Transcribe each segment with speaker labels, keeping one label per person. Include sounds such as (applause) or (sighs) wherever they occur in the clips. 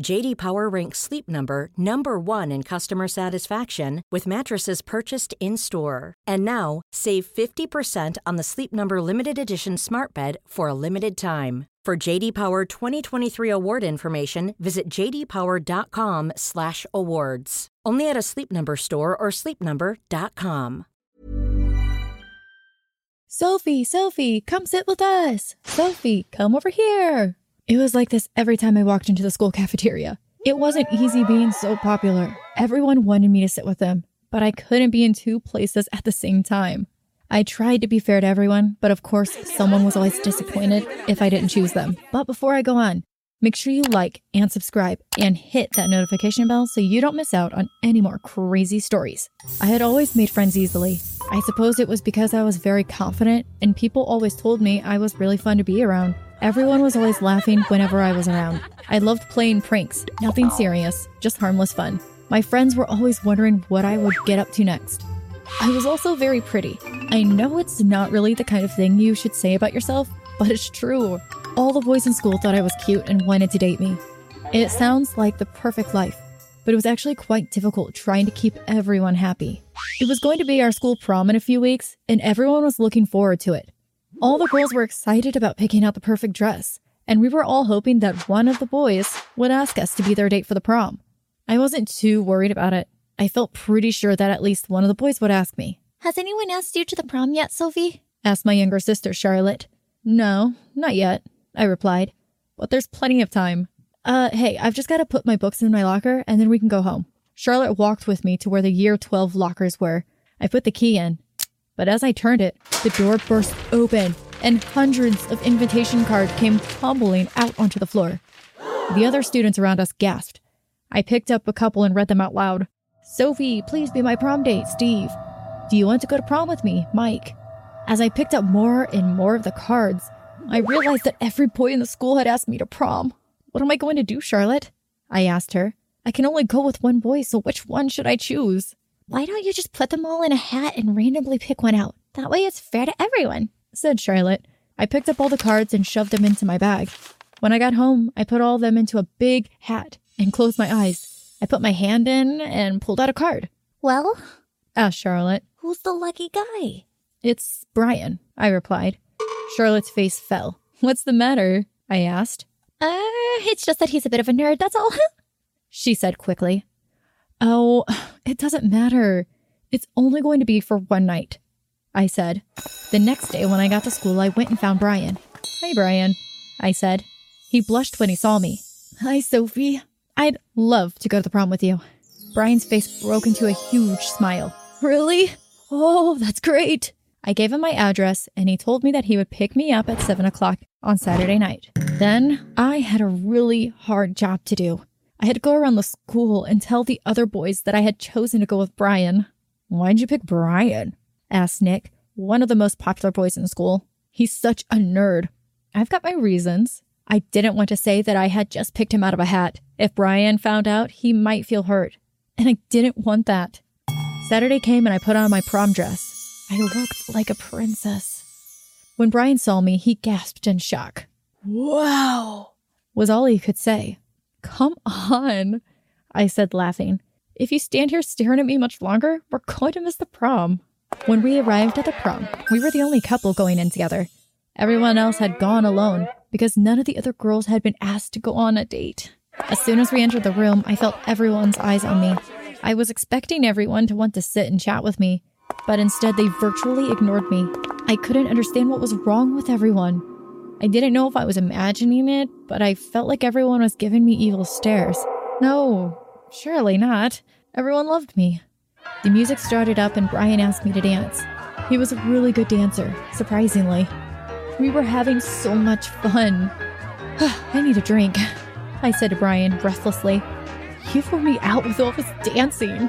Speaker 1: JD Power ranks Sleep Number number 1 in customer satisfaction with mattresses purchased in-store. And now, save 50% on the Sleep Number limited edition Smart Bed for a limited time. For JD Power 2023 award information, visit jdpower.com/awards. Only at a Sleep Number store or sleepnumber.com.
Speaker 2: Sophie, Sophie, come sit with us. Sophie, come over here. It was like this every time I walked into the school cafeteria. It wasn't easy being so popular. Everyone wanted me to sit with them, but I couldn't be in two places at the same time. I tried to be fair to everyone, but of course, someone was always disappointed if I didn't choose them. But before I go on, make sure you like and subscribe and hit that notification bell so you don't miss out on any more crazy stories. I had always made friends easily. I suppose it was because I was very confident, and people always told me I was really fun to be around. Everyone was always laughing whenever I was around. I loved playing pranks, nothing serious, just harmless fun. My friends were always wondering what I would get up to next. I was also very pretty. I know it's not really the kind of thing you should say about yourself, but it's true. All the boys in school thought I was cute and wanted to date me. It sounds like the perfect life, but it was actually quite difficult trying to keep everyone happy. It was going to be our school prom in a few weeks, and everyone was looking forward to it. All the girls were excited about picking out the perfect dress, and we were all hoping that one of the boys would ask us to be their date for the prom. I wasn't too worried about it. I felt pretty sure that at least one of the boys would ask me.
Speaker 3: Has anyone asked you to the prom yet, Sophie?
Speaker 2: asked my younger sister, Charlotte. No, not yet, I replied. But there's plenty of time. Uh, hey, I've just got to put my books in my locker and then we can go home. Charlotte walked with me to where the year 12 lockers were. I put the key in but as I turned it, the door burst open and hundreds of invitation cards came tumbling out onto the floor. The other students around us gasped. I picked up a couple and read them out loud. Sophie, please be my prom date, Steve. Do you want to go to prom with me, Mike? As I picked up more and more of the cards, I realized that every boy in the school had asked me to prom. What am I going to do, Charlotte? I asked her. I can only go with one boy, so which one should I choose?
Speaker 3: Why don't you just put them all in a hat and randomly pick one out? That way it's fair to everyone,
Speaker 2: said Charlotte. I picked up all the cards and shoved them into my bag. When I got home, I put all of them into a big hat and closed my eyes. I put my hand in and pulled out a card.
Speaker 3: Well,
Speaker 2: asked Charlotte,
Speaker 3: who's the lucky guy?
Speaker 2: It's Brian, I replied. Charlotte's face fell. What's the matter? I asked.
Speaker 3: Uh, it's just that he's a bit of a nerd, that's all.
Speaker 2: she said quickly. Oh, it doesn't matter. It's only going to be for one night, I said. The next day, when I got to school, I went and found Brian. Hi, Brian, I said. He blushed when he saw me. Hi, Sophie. I'd love to go to the prom with you. Brian's face broke into a huge smile. Really? Oh, that's great. I gave him my address and he told me that he would pick me up at 7 o'clock on Saturday night. Then I had a really hard job to do. I had to go around the school and tell the other boys that I had chosen to go with Brian. Why'd you pick Brian? asked Nick, one of the most popular boys in school. He's such a nerd. I've got my reasons. I didn't want to say that I had just picked him out of a hat. If Brian found out, he might feel hurt. And I didn't want that. Saturday came and I put on my prom dress. I looked like a princess. When Brian saw me, he gasped in shock. Wow, was all he could say. Come on, I said, laughing. If you stand here staring at me much longer, we're going to miss the prom. When we arrived at the prom, we were the only couple going in together. Everyone else had gone alone because none of the other girls had been asked to go on a date. As soon as we entered the room, I felt everyone's eyes on me. I was expecting everyone to want to sit and chat with me, but instead they virtually ignored me. I couldn't understand what was wrong with everyone. I didn't know if I was imagining it, but I felt like everyone was giving me evil stares. No, surely not. Everyone loved me. The music started up and Brian asked me to dance. He was a really good dancer, surprisingly. We were having so much fun. (sighs) I need a drink, I said to Brian breathlessly. You threw me out with all this dancing.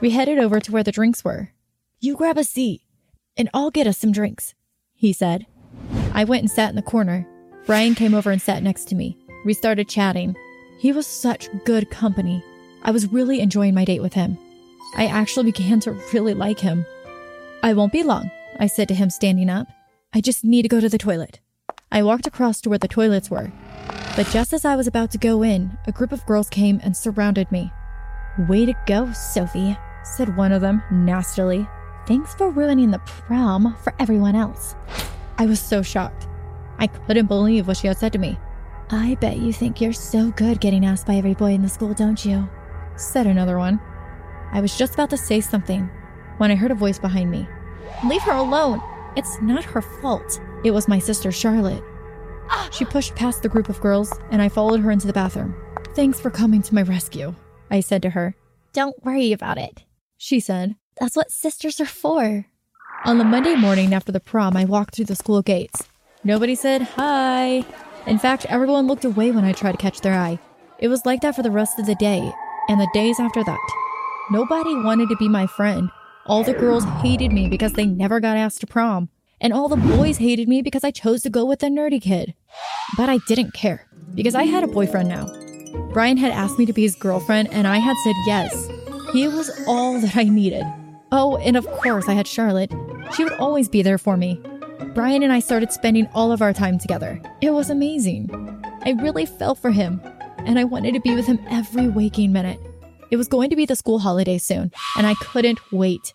Speaker 2: We headed over to where the drinks were. You grab a seat, and I'll get us some drinks, he said. I went and sat in the corner. Brian came over and sat next to me. We started chatting. He was such good company. I was really enjoying my date with him. I actually began to really like him. I won't be long, I said to him, standing up. I just need to go to the toilet. I walked across to where the toilets were. But just as I was about to go in, a group of girls came and surrounded me. Way to go, Sophie, said one of them nastily. Thanks for ruining the prom for everyone else. I was so shocked. I couldn't believe what she had said to me. I bet you think you're so good getting asked by every boy in the school, don't you? Said another one. I was just about to say something when I heard a voice behind me. Leave her alone. It's not her fault. It was my sister, Charlotte. She pushed past the group of girls, and I followed her into the bathroom. Thanks for coming to my rescue, I said to her.
Speaker 3: Don't worry about it.
Speaker 2: She said,
Speaker 3: That's what sisters are for.
Speaker 2: On the Monday morning after the prom, I walked through the school gates. Nobody said hi. In fact, everyone looked away when I tried to catch their eye. It was like that for the rest of the day and the days after that. Nobody wanted to be my friend. All the girls hated me because they never got asked to prom. And all the boys hated me because I chose to go with the nerdy kid. But I didn't care because I had a boyfriend now. Brian had asked me to be his girlfriend, and I had said yes. He was all that I needed. Oh, and of course, I had Charlotte. She would always be there for me. Brian and I started spending all of our time together. It was amazing. I really fell for him, and I wanted to be with him every waking minute. It was going to be the school holiday soon, and I couldn't wait.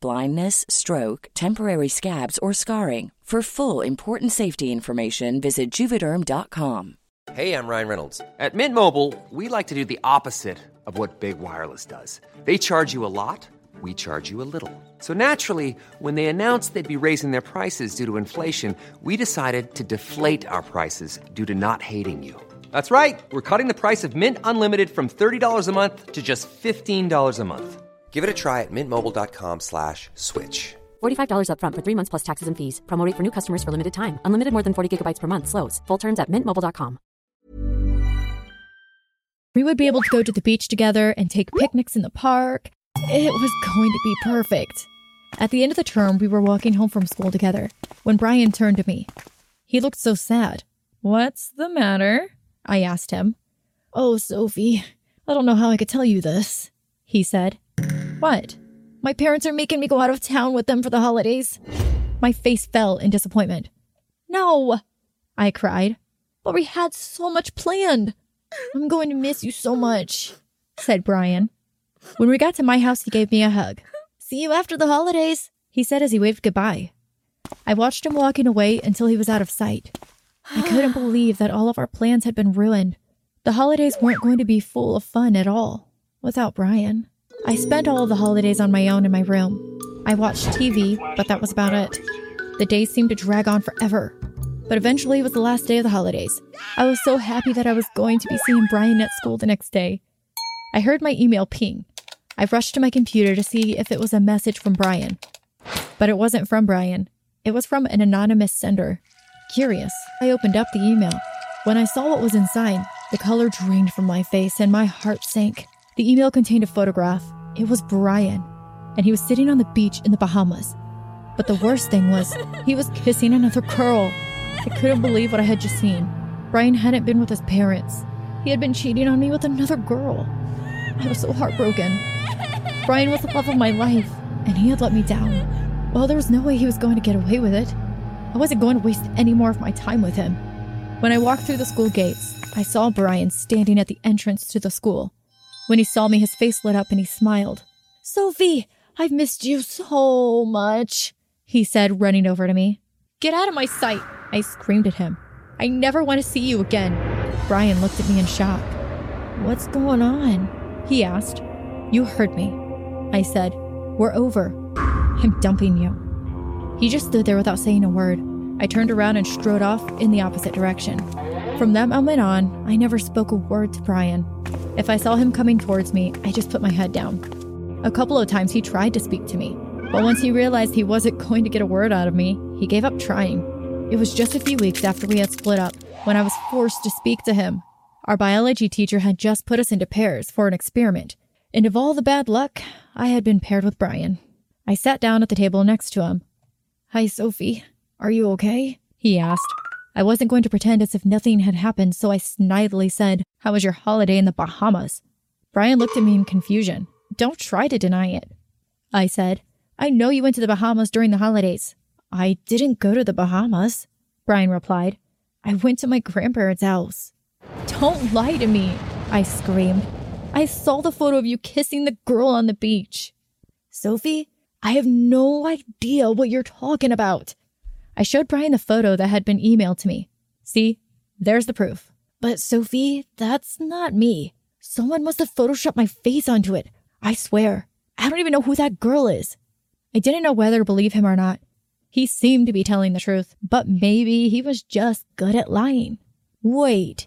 Speaker 4: blindness, stroke, temporary scabs, or scarring. For full important safety information, visit juvederm.com.
Speaker 5: Hey, I'm Ryan Reynolds. At Mint Mobile, we like to do the opposite of what Big Wireless does. They charge you a lot, we charge you a little. So naturally, when they announced they'd be raising their prices due to inflation, we decided to deflate our prices due to not hating you. That's right. We're cutting the price of Mint Unlimited from $30 a month to just $15 a month. Give it a try at mintmobile.com slash switch.
Speaker 6: $45 upfront for three months plus taxes and fees. Promo rate for new customers for limited time. Unlimited more than 40 gigabytes per month. Slows. Full terms at mintmobile.com.
Speaker 2: We would be able to go to the beach together and take picnics in the park. It was going to be perfect. At the end of the term, we were walking home from school together when Brian turned to me. He looked so sad. What's the matter? I asked him. Oh, Sophie, I don't know how I could tell you this, he said. What? My parents are making me go out of town with them for the holidays. My face fell in disappointment. No, I cried. But we had so much planned. I'm going to miss you so much, said Brian. When we got to my house, he gave me a hug. See you after the holidays, he said as he waved goodbye. I watched him walking away until he was out of sight. I couldn't (sighs) believe that all of our plans had been ruined. The holidays weren't going to be full of fun at all without Brian. I spent all the holidays on my own in my room. I watched TV, but that was about it. The days seemed to drag on forever. But eventually it was the last day of the holidays. I was so happy that I was going to be seeing Brian at school the next day. I heard my email ping. I rushed to my computer to see if it was a message from Brian. But it wasn't from Brian. It was from an anonymous sender. Curious, I opened up the email. When I saw what was inside, the color drained from my face and my heart sank. The email contained a photograph. It was Brian, and he was sitting on the beach in the Bahamas. But the worst thing was, he was kissing another girl. I couldn't believe what I had just seen. Brian hadn't been with his parents. He had been cheating on me with another girl. I was so heartbroken. Brian was the love of my life, and he had let me down. Well, there was no way he was going to get away with it. I wasn't going to waste any more of my time with him. When I walked through the school gates, I saw Brian standing at the entrance to the school. When he saw me, his face lit up and he smiled. Sophie, I've missed you so much, he said, running over to me. Get out of my sight, I screamed at him. I never want to see you again. Brian looked at me in shock. What's going on? He asked. You heard me. I said, We're over. I'm dumping you. He just stood there without saying a word. I turned around and strode off in the opposite direction. From that moment on, I never spoke a word to Brian. If I saw him coming towards me, I just put my head down. A couple of times he tried to speak to me, but once he realized he wasn't (laughs) going to get a word out of me, he gave up trying. It was just a few weeks after we had split up when I was forced to speak to him. Our biology teacher had just put us into pairs for an experiment, and of all the bad luck, I had been paired with Brian. I sat down at the table next to him. Hi, Sophie. Are you okay? He asked. I wasn't going to pretend as if nothing had happened, so I snidely said, How was your holiday in the Bahamas? Brian looked at me in confusion. Don't try to deny it. I said, I know you went to the Bahamas during the holidays. I didn't go to the Bahamas, Brian replied. I went to my grandparents' house. Don't lie to me, I screamed. I saw the photo of you kissing the girl on the beach. Sophie, I have no idea what you're talking about. I showed Brian the photo that had been emailed to me. See, there's the proof. But Sophie, that's not me. Someone must have photoshopped my face onto it. I swear. I don't even know who that girl is. I didn't know whether to believe him or not. He seemed to be telling the truth, but maybe he was just good at lying. Wait,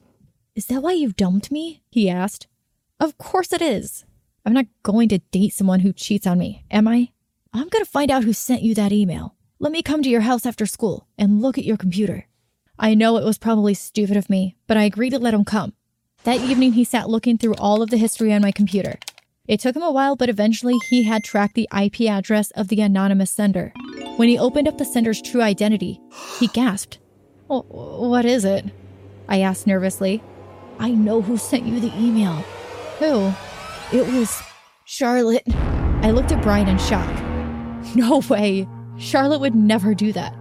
Speaker 2: is that why you've dumped me? He asked. Of course it is. I'm not going to date someone who cheats on me, am I? I'm going to find out who sent you that email. Let me come to your house after school and look at your computer. I know it was probably stupid of me, but I agreed to let him come. That evening, he sat looking through all of the history on my computer. It took him a while, but eventually he had tracked the IP address of the anonymous sender. When he opened up the sender's true identity, he gasped. Oh, What is it? I asked nervously. I know who sent you the email. Who? It was Charlotte. I looked at Brian in shock. No way. Charlotte would never do that.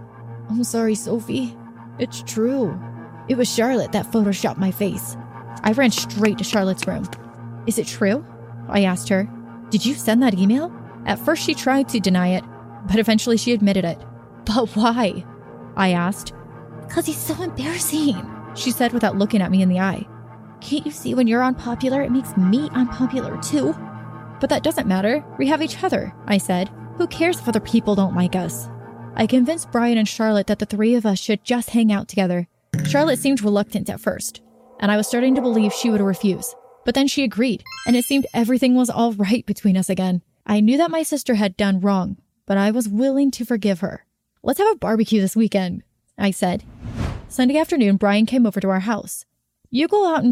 Speaker 2: I'm sorry, Sophie. It's true. It was Charlotte that photoshopped my face. I ran straight to Charlotte's room. Is it true? I asked her. Did you send that email? At first, she tried to deny it, but eventually she admitted it. But why? I asked.
Speaker 3: Because he's so embarrassing,
Speaker 2: she said without looking at me in the eye.
Speaker 3: Can't you see when you're unpopular, it makes me unpopular too?
Speaker 2: But that doesn't matter. We have each other, I said. Who cares if other people don't like us? I convinced Brian and Charlotte that the three of us should just hang out together. Charlotte seemed reluctant at first, and I was starting to believe she would refuse. But then she agreed, and it seemed everything was all right between us again. I knew that my sister had done wrong, but I was willing to forgive her. Let's have a barbecue this weekend, I said. Sunday afternoon, Brian came over to our house. You go out and.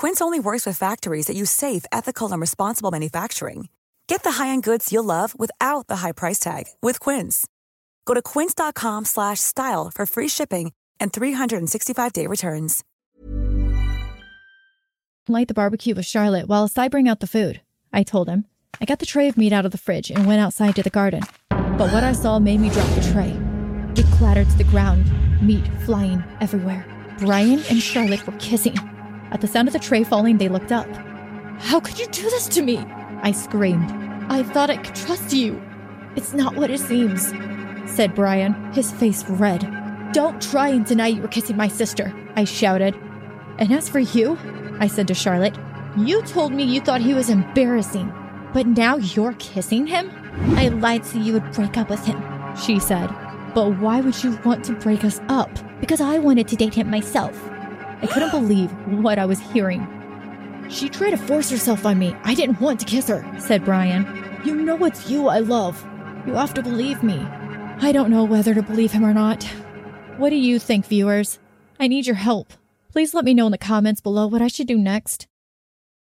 Speaker 7: Quince only works with factories that use safe, ethical, and responsible manufacturing. Get the high-end goods you'll love without the high price tag with Quince. Go to quince.com/style for free shipping and 365-day returns.
Speaker 2: Light the barbecue with Charlotte while I bring out the food. I told him. I got the tray of meat out of the fridge and went outside to the garden. But what I saw made me drop the tray. It clattered to the ground, meat flying everywhere. Brian and Charlotte were kissing. At the sound of the tray falling, they looked up. How could you do this to me? I screamed. I thought I could trust you. It's not what it seems, said Brian, his face red. Don't try and deny you were kissing my sister, I shouted. And as for you, I said to Charlotte, you told me you thought he was embarrassing, but now you're kissing him?
Speaker 3: I lied so you would break up with him,
Speaker 2: she said. But why would you want to break us up?
Speaker 3: because I wanted to date him myself.
Speaker 2: I couldn't believe what I was hearing. She tried to force herself on me. I didn't want to kiss her, said Brian. You know it's you I love. You have to believe me. I don't know whether to believe him or not. What do you think, viewers? I need your help. Please let me know in the comments below what I should do next.